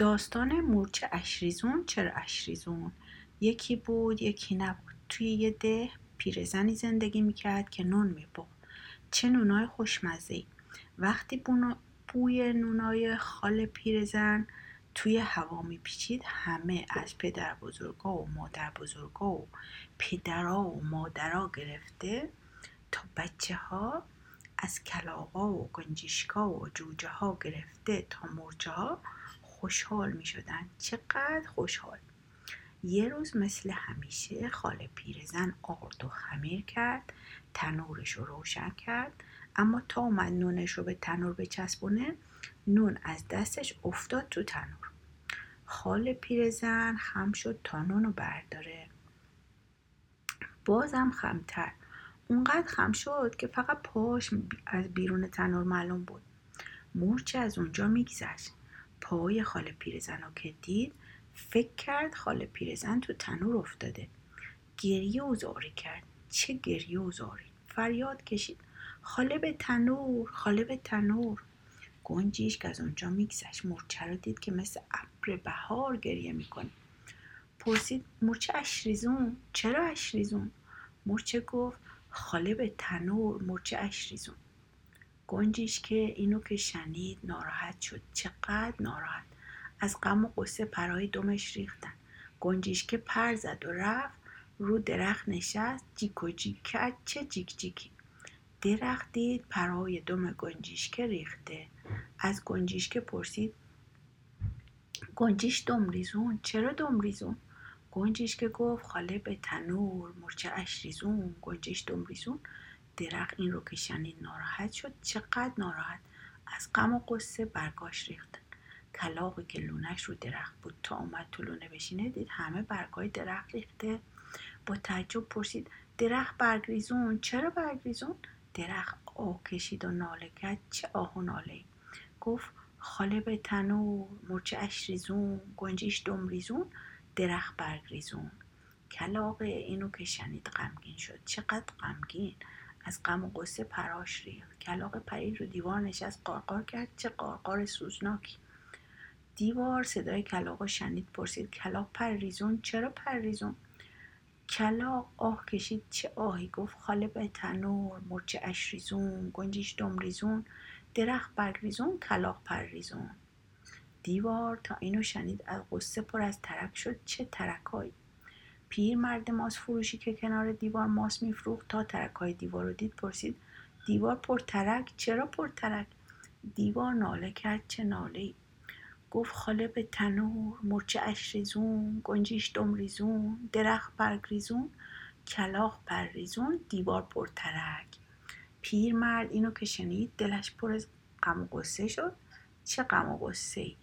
داستان مورچه اشریزون چرا اشریزون؟ یکی بود یکی نبود. توی یه ده پیرزنی زندگی می‌کرد که نون میپخت چه نونای خوشمزه وقتی بوی نونای خال پیرزن توی هوا میپیچید همه از پدر بزرگا و مادر بزرگا و پدرها و مادرها گرفته تا بچه ها از کلاقا و گنجیشکا و جوجه ها گرفته تا مرچه ها خوشحال می شدن چقدر خوشحال. یه روز مثل همیشه خاله پیرزن آرد و خمیر کرد تنورش رو روشن کرد اما تا اومد نونش رو به تنور بچسبونه نون از دستش افتاد تو تنور. خال پیرزن خم شد تا نون رو برداره. بازم خمتر. اونقدر خم شد که فقط پاش از بیرون تنور معلوم بود. مورچه از اونجا میگذشت. پای خال پیرزن رو که دید فکر کرد خال پیرزن تو تنور افتاده. گریه و زاری کرد. چه گریه و زاری؟ فریاد کشید. خاله به تنور خاله به تنور. گنجیش که از اونجا میگذشت. مورچه رو دید که مثل ابر بهار گریه می‌کنه. پرسید مورچه اشریزون؟ چرا اشریزون؟ مورچه گفت خاله به تنور مورچه اشریزون. گنجیش که اینو که شنید ناراحت شد. چقدر ناراحت؟ از غم و قصه پرهای دمش ریختن. گنجیش که پر زد و رفت رو درخت نشست جیک و جیک کرد. چه جیک جیکی. درخت دید پرهای دم گنجیشکه ریخته. از گنجیشکه پرسید گنجیش دمریزون چرا دمریزون گنجیشکه گفت خاله به تنور مرچه اشریزون گنجیش دمریزون درخت این رو که ناراحت شد. چقدر ناراحت؟ از غم و قصه برگاش ریختن کلاقی که لونش رو درخت بود. تا اومد تو لونه بشینه دید همه برگای درخت ریخته. با تعجب پرسید درخت برگریزون؟ چرا برگریزون؟ درخت آه کشید و ناله کرد. چه آه و ناله گفت خاله به تنور مرچه اشریزون گنجیش دمریزون درخت برگریزون. کلاق اینو که شنید غمگین شد. چقدر غمگین؟ از غم و قصه پراش ریخت. کلاق پرید رو دیوار نشست قارقار کرد چه قارقار سوزناکی. دیوار صدای کلاق شنید پرسید کلاق پریزون چرا پریزون کلاق آه کشید چه آهی؟ گفت خاله به تنور مرچه اشریزون گنجیش دمریزون درخت برگریزون کلاق پریزون دیوار تا اینو شنید از غصه پر از ترک شد. چه ترکایی؟ پیر مرد ماس فروشی که کنار دیوار ماس میفروخت. تا ترک های دیوار رو دید پرسید دیوار پر ترک؟ چرا پر ترک؟ دیوار ناله کرد. چه ناله گفت خاله به تنور مورچه اشک‌ریزون گنجیش دمریزون درخت برگریزون کلاغ پرریزون دیوار پر ترک. پیر مرد اینو که شنید دلش پر از غم و قصه شد. چه غم و قصه ای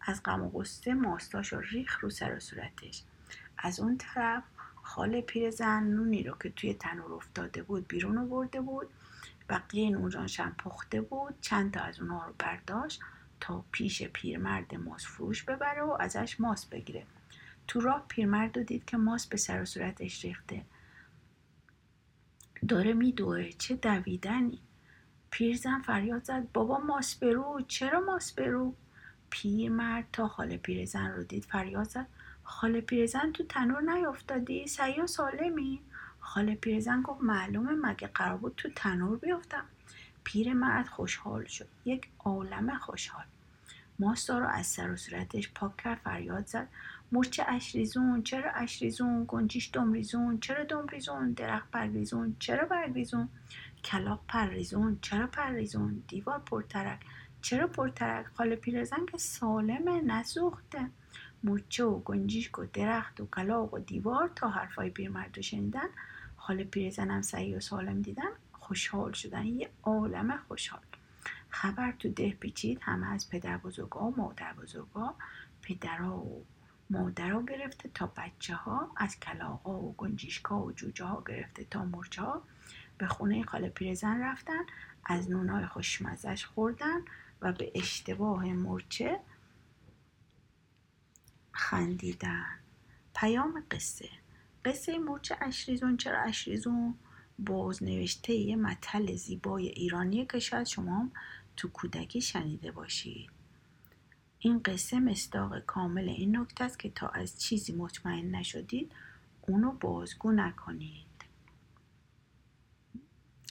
از غم و قصه ماستاش و ریخ رو سر و صورتش. از اون طرف خاله پیرزن نونی رو که توی تنور افتاده بود بیرون آورده بود. بقیه نونجانش هم پخته بود. چند تا از اونها رو برداشت تا پیش پیرمرد ماس فروش ببره و ازش ماس بگیره. تو راه پیرمرد رو دید که ماس به سر و صورتش ریخته. داره میدوه. چه دویدنی؟ پیرزن فریاد زد. بابا ماس برو. چرا ماس برو؟ پیرمرد تا خاله پیرزن رو دید فریاد زد. خاله پیرزن تو تنور نیافتادی؟ سیا سالمی؟ خاله پیرزن گفت معلومه مگه قرار بود تو تنور بیافتم پیرمرد خوشحال شد. یک عالم خوشحال. ماستا رو از سر و صورتش پاک کرد فریاد زد. مرچه اشریزون چرا اشریزون؟ گنجیش دمریزون چرا دمریزون؟ درخت برگریزون چرا برگریزون کلاغ پرریزون چرا پرریزون؟ دیوار پرترک چرا پرترک؟ خاله پیرزن که سالمه نسوخته. مورچه و گنجیش و درخت و کلاغ و دیوار تا حرفای پیرمرد رو شنیدن. خاله پیرزنم صحیح و سالم دیدن. خوشحال شدن. یه عالم خوشحال. خبر تو ده پیچید. همه از پدر بزرگا و مادر بزرگا پدرها و مادرها گرفته تا بچه ها. از کلاغا و گنجیشکا و جوجه ها گرفته تا مورچه ها. به خونه خاله پیرزن رفتن. از نونای خوشمزش خوردن و به اشتباه مرچه خندیدن. پیام قصه. قصه مرچه اشریزون. چرا اشریزون؟ بازنوشته یه مطل زیبای ایرانی که شاید شما تو کودکی شنیده باشید. این قصه مصداق کامل این نکته است که تا از چیزی مطمئن نشدید اونو بازگو نکنید.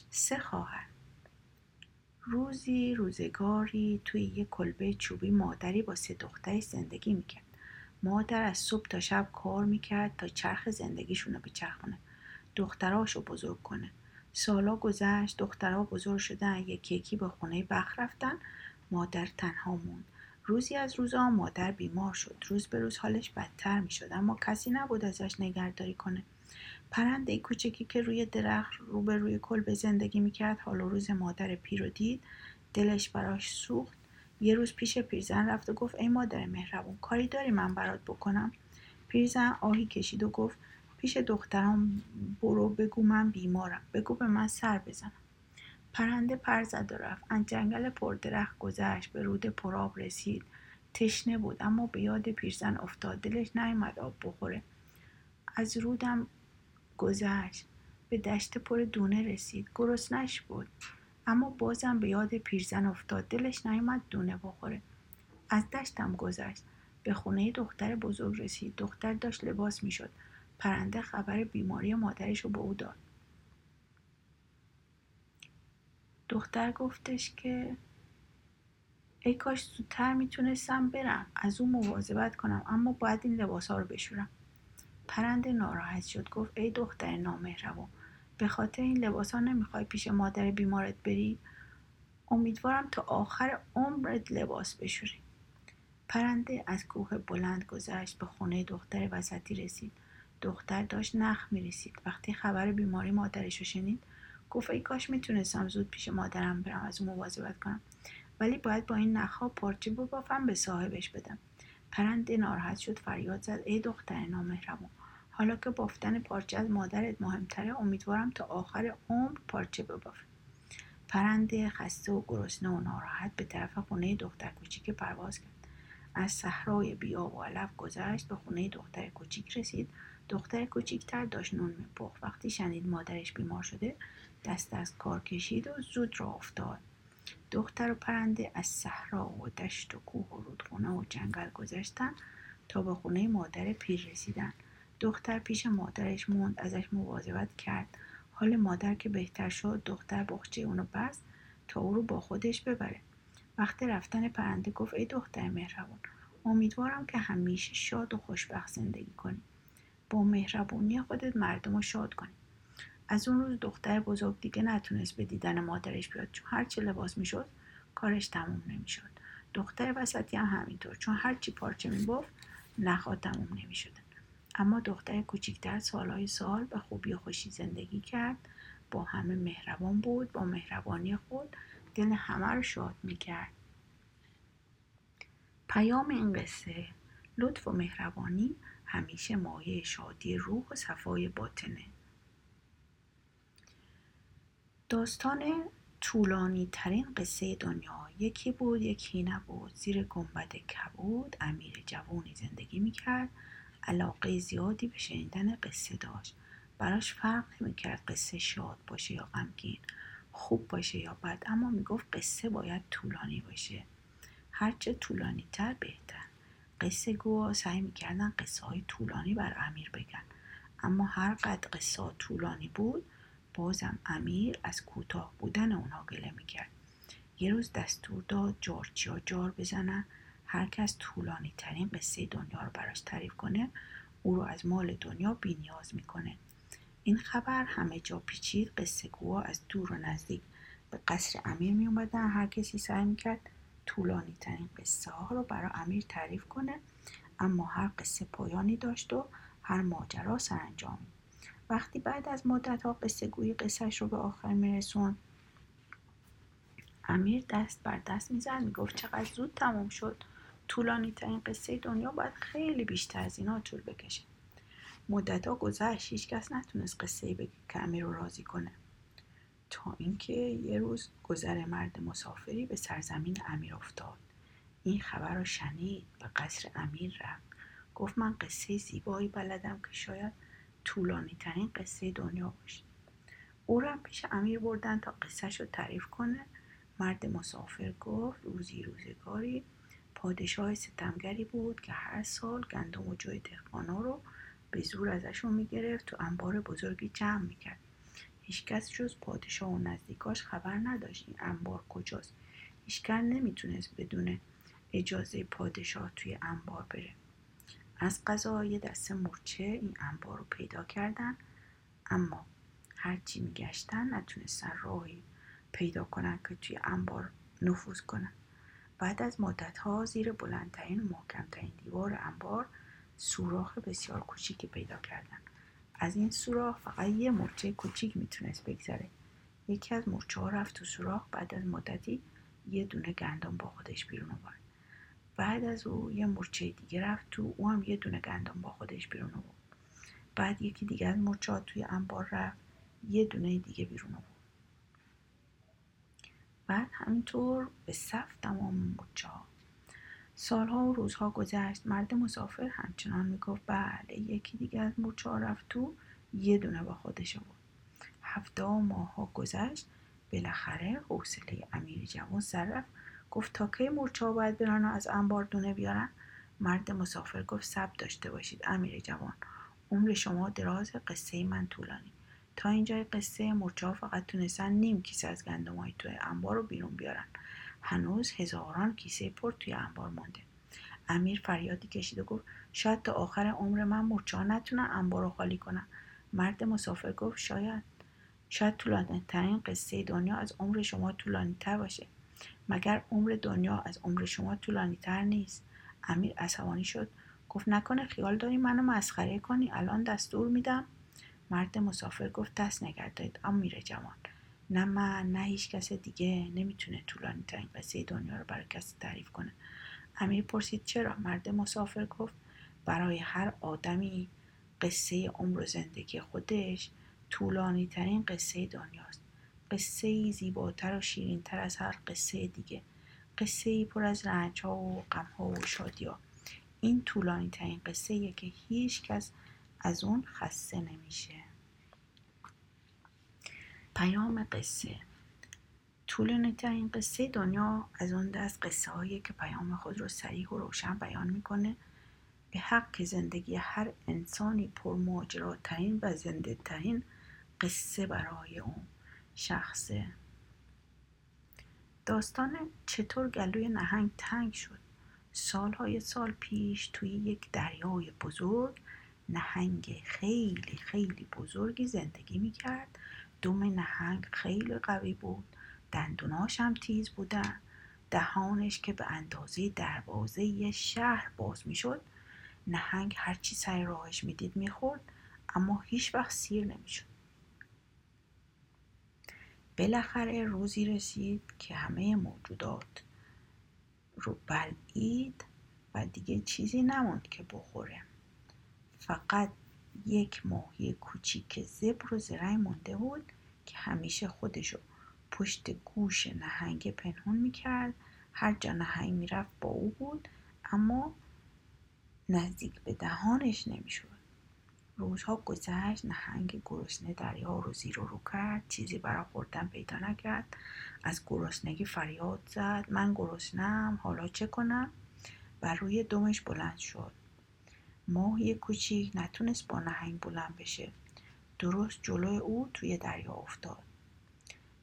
سه خواهر روزی روزگاری توی یه کلبه چوبی مادری با سه دخترش زندگی می‌کرد. مادر از صبح تا شب کار می‌کرد تا چرخ زندگیشون رو بچرخونه. دختراشو بزرگ کنه. سالا گذشت دخترها بزرگ شدن یکی یکی به خونه بخ رفتن مادر تنها موند. روزی از روزها مادر بیمار شد. روز به روز حالش بدتر می‌شد اما کسی نبود ازش نگهداری کنه. پرنده کوچکی که روی درخت روبروی کلبه زندگی می‌کرد حال و روز مادر پیر رو دید. دلش براش سوخت. یه روز پیش پیرزن رفت و گفت ای مادر مهربون کاری داری من برات بکنم؟ پیرزن آهی کشید و گفت پیش دخترم برو بگو من بیمارم بگو به من سر بزنم. پرنده پر زد و رفت. از جنگل پردرخت گذشت به رود پرآب رسید. تشنه بود اما به یاد پیرزن افتاد. دلش نیامد آب بخوره. از رودم گذشت. به دشت پر دونه رسید. گرسنش بود. اما بازم به یاد پیرزن افتاد. دلش نیامد دونه بخوره. از دشتم گذشت. به خونه دختر بزرگ رسید. دختر داشت لباس می‌شد. پرنده خبر بیماری مادرش رو به او داد. دختر گفتش که ای کاش زودتر می‌تونستم برم. از او مواظبت کنم. اما باید این لباس ها رو بشورم. پرنده ناراحت شد. گفت ای دختر نامهربان. به خاطر این لباس ها نمی‌خوای پیش مادر بیمارت بری؟ امیدوارم تا آخر عمرت لباس بشوری. پرنده از کوه بلند گذشت به خونه دختر وسطی رسید. دختر داشت نخ می‌رسید وقتی خبر بیماری مادرش رو شنید گفت ای کاش می‌تونستم زود پیش مادرم برم از اون مواظبت کنم. ولی باید با این نخها پارچه ببافم به صاحبش بدم. پرنده ناراحت شد فریاد زد. ای دختر نامهربان حالا که بافتن پارچه از مادرت مهمتره امیدوارم تا آخر عمر پارچه ببافی. پرنده خسته و گرسنه و ناراحت به طرف خونه دختر کوچیک پرواز کرد. از صحرای بیا و علف گذشت به خونه دختر کوچیک رسید. دختر کوچیکتر داشت نون میپخت. وقتی شنید مادرش بیمار شده دست از کار کشید و زود را افتاد. دختر و پرنده از صحرا و دشت و کوه و رودخونه و جنگل گذشتن تا به خونه مادر پیر رسیدن. دختر پیش مادرش موند ازش مواظبت کرد. حال مادر که بهتر شد دختر بخچه اونو بست تا او رو با خودش ببره. وقتی رفتن پرنده گفت ای دختر مهربون امیدوارم که همیشه شاد و خوشبخت زندگی کنی. با مهربونی خودت مردم رو شاد کنی. از اون روز دختر بزرگ دیگه نتونست به دیدن مادرش بیاد. چون هرچی لباس می‌شد کارش تموم نمی‌شد. دختر وسطی هم همینطور. چون هرچی پارچه میبافت نخوا تموم نمی‌شدن اما دختر کوچیکتر سالهای سال به خوبی و خوشی زندگی کرد. با همه مهربان بود با مهربانی خود دل همه رو شاد می‌کرد. پیام این قصه لطف و مهربانی همیشه مایه شادی روح و صفای باطنه. داستان طولانی ترین قصه دنیا یکی بود یکی نبود. زیر گنبد کبود امیر جوانی زندگی می‌کرد. علاقه زیادی به شنیدن قصه داشت. براش فرق نمی‌کرد قصه شاد باشه یا غمگین خوب باشه یا بد اما می‌گفت قصه باید طولانی باشه. هرچه طولانی تر بهتر. قصه گوها سعی می‌کردن قصه های طولانی بر امیر بگن. اما هر قد قصه طولانی بود بازم امیر از کوتاه بودن اونها گله می‌کرد. یه روز دستور داد جارچیا جار بزنن هر کس طولانی ترین قصه دنیا رو براش تعریف کنه او رو از مال دنیا بینیاز می‌کنه. این خبر همه جا پیچید قصه گوها از دور و نزدیک به قصر امیر می اومدن هر کسی سعی می‌کرد طولانی ترین قصه ها رو برای امیر تعریف کنه اما هر قصه پایانی داشت و هر ماجرا سرانجامی وقتی بعد از مدت ها قصه گویی قصهش رو به آخر میرسون امیر دست بر دست می‌زد می‌گفت چقدر زود تموم شد. طولانی ترین قصه دنیا باید خیلی بیشتر از اینا طول بکشه. مدت ها گذشت هیچکس نتونست قصه بگه که امیر رو راضی کنه. تا اینکه یه روز گذر مرد مسافری به سرزمین امیر افتاد. این خبر رو شنید به قصر امیر رفت. گفت من قصه زیبایی بلدم که شاید طولانی ترین قصه دنیا باشه. او رو پیش امیر بردن تا قصهش رو تعریف کنه. مرد مسافر گفت روزی روزگاری پادشاه ستمگری بود که هر سال گندم و جوی دهقانا رو به زور ازشون می‌گرفت تو انبار بزرگی جمع می‌کرد. هیچکس جز پادشاه و نزدیکاش خبر نداشت این انبار کجاست. هیچکس نمی‌تونست بدون اجازه پادشاه توی انبار بره. از قضا یه دسته مورچه این انبار رو پیدا کردن اما هرچی میگشتن نتونستن راهی پیدا کنن که توی انبار نفوذ کنن. بعد از مدت ها زیر بلندترین و محکمترین دیوار انبار سوراخ بسیار کوچیکی پیدا کردن. از این سوراخ فقط یه مرچه کوچیک می‌تونست بگذره. یکی از مرچه ها رفت تو سوراخ بعد از مدتی یه دونه گندم با خودش بیرون آورد. بعد از او یه مرچه دیگه رفت تو او هم یه دونه گندم با خودش بیرون آورد. بعد یکی دیگه از مرچه ها توی انبار رفت یه دونه دیگه بیرون آورد. بعد همینطور به صف تمام ها سالها و روزها گذشت. مرد مسافر همچنان می‌گفت بله یکی دیگه از مرچه ها رفت تو یه دونه با خودش آورد. هفته و ماه ها گذشت. بالاخره حوصله امیر جوان سر رفت گفت تا کی مرچه ها باید برن از انبار دونه بیارن؟ مرد مسافر گفت سب داشته باشید امیر جوان. عمر شما دراز قصه من طولانی. تا اینجای قصه مرچه ها فقط تونستن نیم کیسه از گندم های توی انبار رو بیرون بیارن. هنوز هزاران کیسه پر توی انبار مانده. امیر فریادی کشید و گفت شاید تا آخر عمر من مرچه ها نتونن انبار رو خالی کنن. مرد مسافر گفت شاید. شاید طولانی ترین قصه دنیا از عمر شما طولانی تر باشه. مگر عمر دنیا از عمر شما طولانی تر نیست؟ امیر عصبانی شد. گفت نکنه خیال داری منو مسخره کنی؟ الان دستور میدم. مرد مسافر گفت دست نگردید امیر جوان. نه من نه هیچ کس دیگه. نمی‌تونه طولانی ترین قصه دنیا رو برای کسی تعریف کنه. امیر پرسید چرا؟ مرد مسافر گفت برای هر آدمی قصه عمر و زندگی خودش طولانی ترین قصه دنیاست. قصه ای زیباتر و شیرینتر از هر قصه دیگه. قصه ای پر از رنج ها و غم ها و شادی ها این طولانی ترین قصه که هیچ کس از اون خسته نمیشه. پیام قصه. طولانی ترین قصه دنیا از اون دست قصه هایی که پیام خود رو سریح و روشن بیان می‌کنه. به حق زندگی هر انسانی پرماجراترین و زنده ترین قصه برای اون شخصه. داستان چطور گلوی نهنگ تنگ شد؟ سالهای سال پیش توی یک دریای بزرگ نهنگ خیلی خیلی بزرگی زندگی می‌کرد. دم نهنگ خیلی قوی بود. دندوناش هم تیز بودن. دهانش که به اندازه دروازه یه شهر باز می‌شد نهنگ هرچی سر راهش می‌دید می‌خورد اما هیچ وقت سیر نمی‌شد. بالاخره روزی رسید که همه موجودات رو بلعید و دیگه چیزی نموند که بخوره. فقط یک ماهی کوچیک زبر و زرنگ مونده بود که همیشه خودشو پشت گوش نهنگ پنهون می‌کرد. هر جا نهنگ می‌رفت با او بود اما نزدیک به دهانش نمی‌شد. روزها گذشت نهنگ گرسنه دریا رو زیر و رو کرد چیزی برای خوردن پیدا نکرد. از گرسنگی فریاد زد. من گرسنم حالا چه کنم؟ بر روی دمش بلند شد. ماهی کوچیک نتونست با نهنگ بلند بشه. درست جلوی او توی دریا افتاد.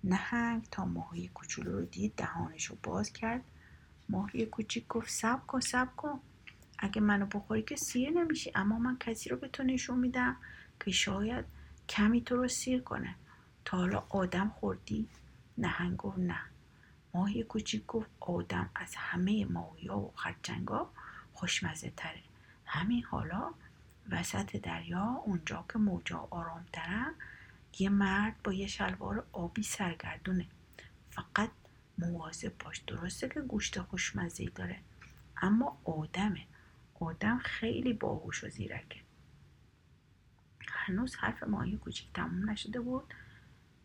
نهنگ تا ماهی کوچولو رو دید دهانش رو باز کرد. ماهی کوچیک گفت سب کن سب کن. اگه منو بخوری که سیر نمیشی اما من کسی رو به تو نشون میدم که شاید کمی تو رو سیر کنه. تا حالا آدم خوردی؟ نهنگ گفت نه. ماهی کوچیک گفت آدم از همه ماهی و خرچنگا خوشمزه تره همین حالا وسط دریا اونجا که موجا آرام ترن یه مرد با یه شلوار آبی سرگردونه. فقط مواظب باش. درسته که گوشت خوشمزه داره اما آدمه. آدم خیلی باهوش و زیرکه. هنوز حرف ماهی کوچیک تموم نشده بود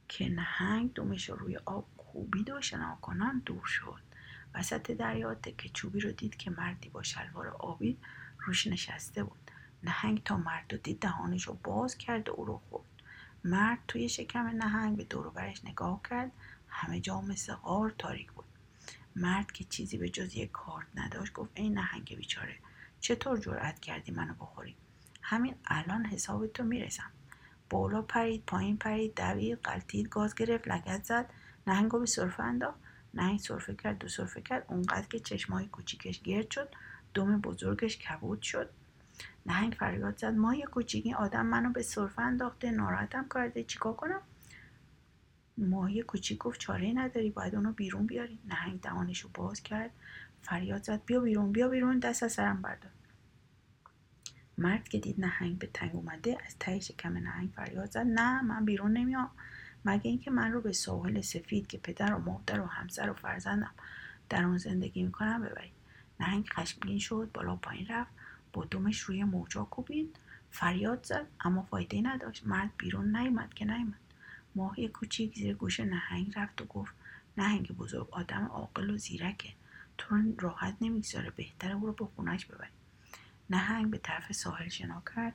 که نهنگ دومش روی آب کوبید و شناکنان دور شد. وسط دریا که چوبی رو دید که مردی با شلوار آبی روش نشسته بود. نهنگ تا مرد رو دید دهانش رو باز کرد و او رو خورد. مرد توی شکم نهنگ به دور برش نگاه کرد. همه جا مثل غار تاریک بود. مرد که چیزی به جز یک کارت نداشت گفت ای نهنگ بیچاره چطور جرأت کردی منو بخوری؟ همین الان حساب تو می‌رسم. بالا پرید پایین پرید دوید قلتید گاز گرفت لگت زد. نهنگو به سرفه انداخت. نهنگ سرفه کرد دو سرفه کرد. اونقدر که چشمای کوچیکش گرد شد. دم بزرگش کبود شد. نهنگ فریاد زد. ما یه کوچیکی آدم منو به سرفه انداخته. ناراحتم کرده. چیکار کنم؟ ماهی کوچیک گفت چاره نداری. باید اونو بیرون بیاری. نهنگ دهانشو باز کرد. فریاد زد. بیا بیرون بیا بیرون. دست از سرم بردار. مرد که دید نهنگ به تنگ اومده از ته شکم نهنگ فریاد زد. نه من بیرون نمیام. مگه اینکه من رو به ساحل سفید که پدر و مادر و همسر و فرزندم در اون زندگی می‌کنم ببرید. نهنگ خشمگین شد بالا پایین رفت. با دمش روی موجا کوبید. فریاد زد اما فایده نداشت. مرد بیرون نیومد که نیومد. ماهی کوچیک زیر گوش نهنگ رفت و گفت نهنگ بزرگ آدم عاقل و زیرکه. تو راحت نمی‌گذاره. بهتره او رو به خونش ببری. نهنگ به طرف ساحل شنا کرد.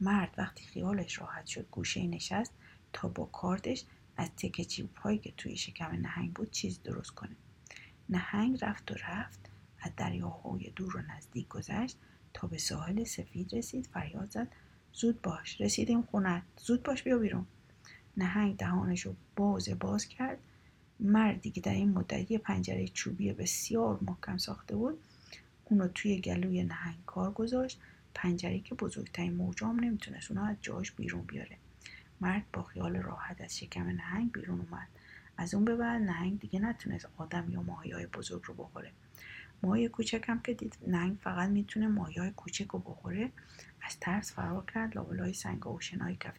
مرد وقتی خیالش راحت شد گوشه نشست تا با کاردش از تکه چیب هایی که توی شکم نهنگ بود چیز درست کنه. نهنگ رفت و رفت. از دریاهای دور و نزدیک گذشت تا به ساحل سفید رسید. فریاد زد. زود باش. رسیدیم خونت زود باش. بیا بیرون. نهنگ دهانش رو باز باز کرد. مردی که در این مدت یه پنجره چوبی بسیار محکم ساخته بود اونو توی گلوی نهنگ کار گذاشت. پنجره که بزرگترین موجام نمی‌تونست اونو از جاش بیرون بیاره. مرد با خیال راحت از شکم نهنگ بیرون اومد. از اون به بعد نهنگ دیگه نتونست آدم یا ماهی های بزرگ رو بخوره. ماهی کوچک هم که دید. نهنگ فقط می‌تونه ماهی های کوچک رو بخوره. از ترس فرار کرد. لابلای سنگ و شنای کف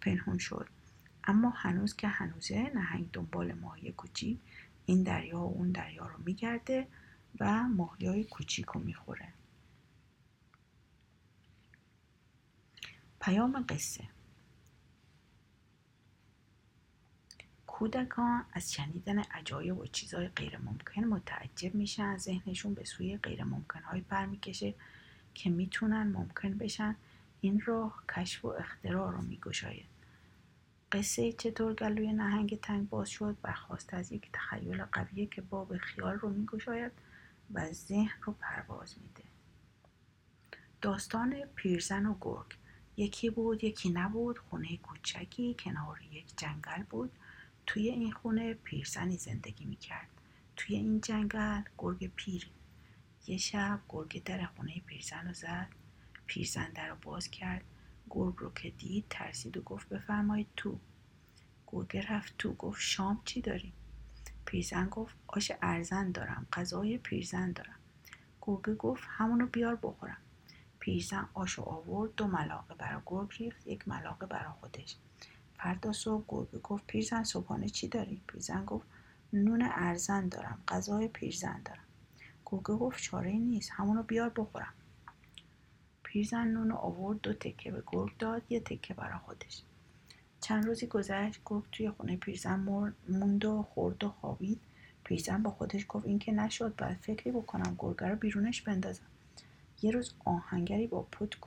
پنهون شد. اما هنوز که هنوزه نهنگ دنبال ماهی کوچیک این دریا و اون دریا رو میگرده و ماهی های کوچیک رو می‌خوره. پیام قصه. کودکان از شنیدن عجایب و چیزهای غیر ممکن متعجب میشن. ذهنشون به سوی غیر ممکن های برمیکشه که می‌تونن ممکن بشن این راه کشف و اختراع رو میگشاید. قصه چطور گلوی نهنگ تنگ باز شد برخواست از یک تخیل قویه که باب خیال رو میگشاید و ذهن رو پرواز میده. داستان پیرزن و گرگ. یکی بود یکی نبود. خونه کوچکی کنار یک جنگل بود. توی این خونه پیرزنی زندگی می‌کرد. توی این جنگل گرگ پیر. یه شب گرگ در خونه پیرزن رو زد. پیرزن در رو باز کرد. گرگ رو که دید ترسید و گفت بفرمایید تو. گرگ رفت تو. گفت شام چی داریم پیرزن گفت آش ارزن دارم. غذای پیرزن دارم. گرگ گفت همونو بیار بخورم. پیرزن آشو آورد دو ملاقه برا گرگ ریخت یک ملاقه برا خودش. فردا صبح گربه گفت پیرزن صبحانه چی داری؟ پیرزن گفت نون ارزن دارم غذای پیرزن دارم. گرگه گفت چاره نیست همونو بیار بخورم. پیرزن نون آورد دو تکه به گرگ داد یه تکه برا خودش. چند روزی گذشت گرگ توی خونه پیرزن موند و خورد و خوابید. پیرزن با خودش گفت این که نشد باید فکری بکنم گرگه رو بیرونش بندازم. یه روز آهنگری با پتک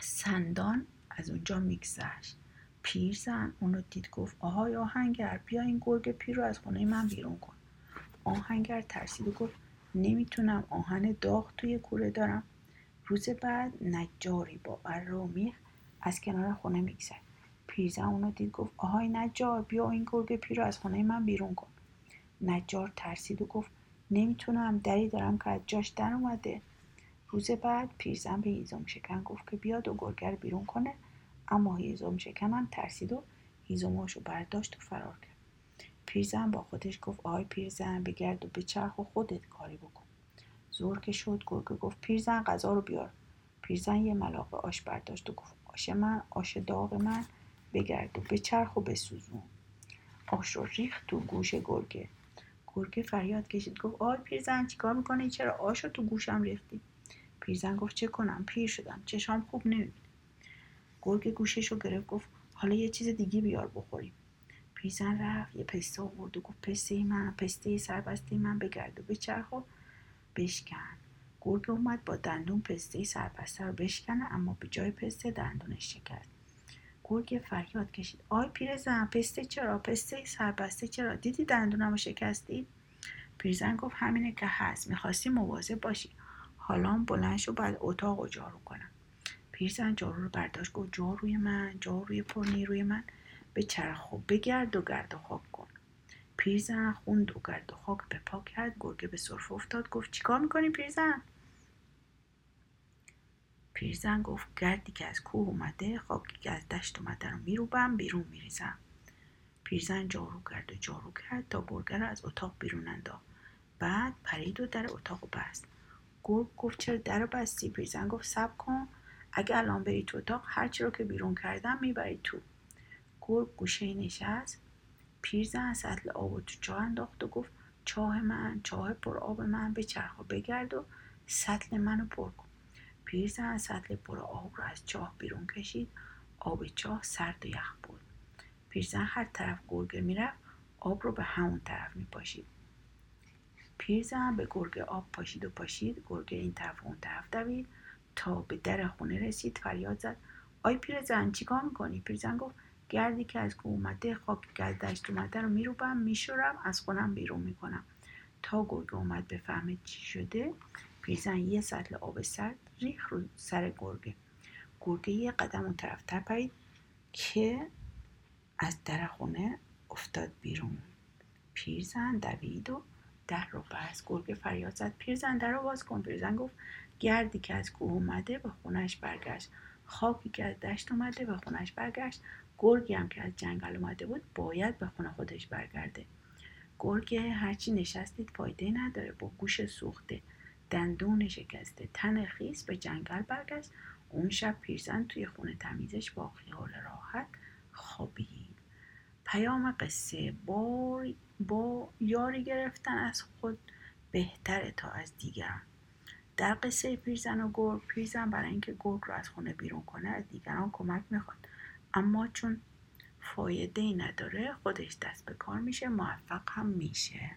سندان از اونجا میگذشت. پیرزن اونو دید گفت آهای آهنگر بیا این گرگ پیر رو از خونه من بیرون کن. آهنگر ترسید و گفت نمی‌تونم آهن داغ توی کوره دارم. روز بعد نجاری با اره میخ از کنار خونه میگذشت. پیرزن اونو دید گفت آهای نجار بیا این گرگ پیر رو از خونه من بیرون کن. نجار ترسید و گفت نمی‌تونم دری دارم که از جاش در اومده. روز بعد پیرزن به هیزم شکن گفت که بیاد و گرگر بیرون کنه. اما هیزم شکنم ترسید و هیزماشو برداشت و فرار کرد. پیرزن با خودش گفت آی پیرزن بگرد و به و خودت کاری بکن. زور که شد گرگه گفت پیرزن غذا رو بیار. پیرزن یه ملاقه آش برداشت و گفت آش من آش داغ من بگرد و به چرخ و بسوزون. آش رو ریخت تو گوش گرگه. گرگه فریاد کشید گفت آی پیرزن چیکار می‌کنی؟ چرا آش رو تو گوشم ریختی؟ پیرزن گفت چه کنم؟ پیر شدم. چشام خوب نمی‌بینه گرگ گوشش رو گرفت گفت حالا یه چیز دیگه بیار بخوریم. پیرزن رفت یه پسته آورد و گفت پسته من پسته سربسته من بگرد و بچرخ و بشکن. گرگ اومد با دندون پسته سربسته رو بشکنه اما به جای پسته دندونش شکست. گرگ فریاد کشید. آی پیرزن پسته چرا؟ پسته سربسته چرا؟ دیدی دندونمو شکستی پیرزن گفت همینه که هست. می‌خواستی مواظب باشی. حالا بلند شو بعد اتاق رو جارو کنم. پیرزن جارو رو برداشت گفت جاروی من جاروی پر نیروی من. به چرخ و بگرد و گرد و خاک کن. پیرزن خوند و گرد و خاک به پا کرد گرگه به صرف افتاد گفت چیکار می‌کنی پیرزن؟ پیرزن گفت گردی که از کوه اومده خاکی که از دشت اومده رو میروبم بیرون میریزم. پیرزن جارو کرد و جارو کرد تا گرگه رو از اتاق بیرون انداخت. بعد پرید و در اتاق بست. گرگ گفت چرا در بستی پیرزن گفت سب کن اگه الان بری تو اتاق هرچی رو که بیرون کردم می‌بری تو. گرگ گوشه نشست. پیرزن سطل آب و تو چاه انداخت و گفت چاه من چاه پر آب من به چرخ و بگرد و سطل منو پر کن. پیرزن سطل پر آب رو از چاه بیرون کشید. آب چاه سرد و یخ بود. پیرزن هر طرف گرگه می‌رفت آب رو به همون طرف میپاشید. پیرزن به گرگه آب پاشید و پاشید. گرگه این طرف و اون طرف دوید. تا به در خونه رسید فریاد زد. آی پیرزن چیکار می‌کنی؟ پیرزن گفت گردی که از کوه اومده خاکی که از دشت اومده رو میروبم میشورم از خونم بیرون می‌کنم. تا گرگه اومد بفهمه چی شده. پیرزن یه سطل آب سرد ریخ رو سر گرگه گرگه یه قدم اون طرف پرید که از در خونه افتاد بیرون. پیرزن دوید و در رو بست گرگه فریاد زد. پیرزن در رو باز کن. پیرزن گفت گردی که از کوه اومده به خونش برگشت. خاکی که از دشت اومده به خونش برگشت. گرگی هم که از جنگل اومده بود باید به خونه خودش برگرده. گرگه هرچی نشستید فایده نداره. با گوش سوخته دندون شکسته تن خیس به جنگل برگشت. اون شب پیرزن توی خونه تمیزش با خیال راحت خوابید. پیام قصه با, با یاری گرفتن از خود بهتره تا از دیگران. در قصه پیرزن و گرگ پیرزن برای اینکه گرگ رو از خونه بیرون کنه از دیگران کمک می‌خواد. اما چون فایده ای نداره خودش دست به کار میشه موفق هم میشه.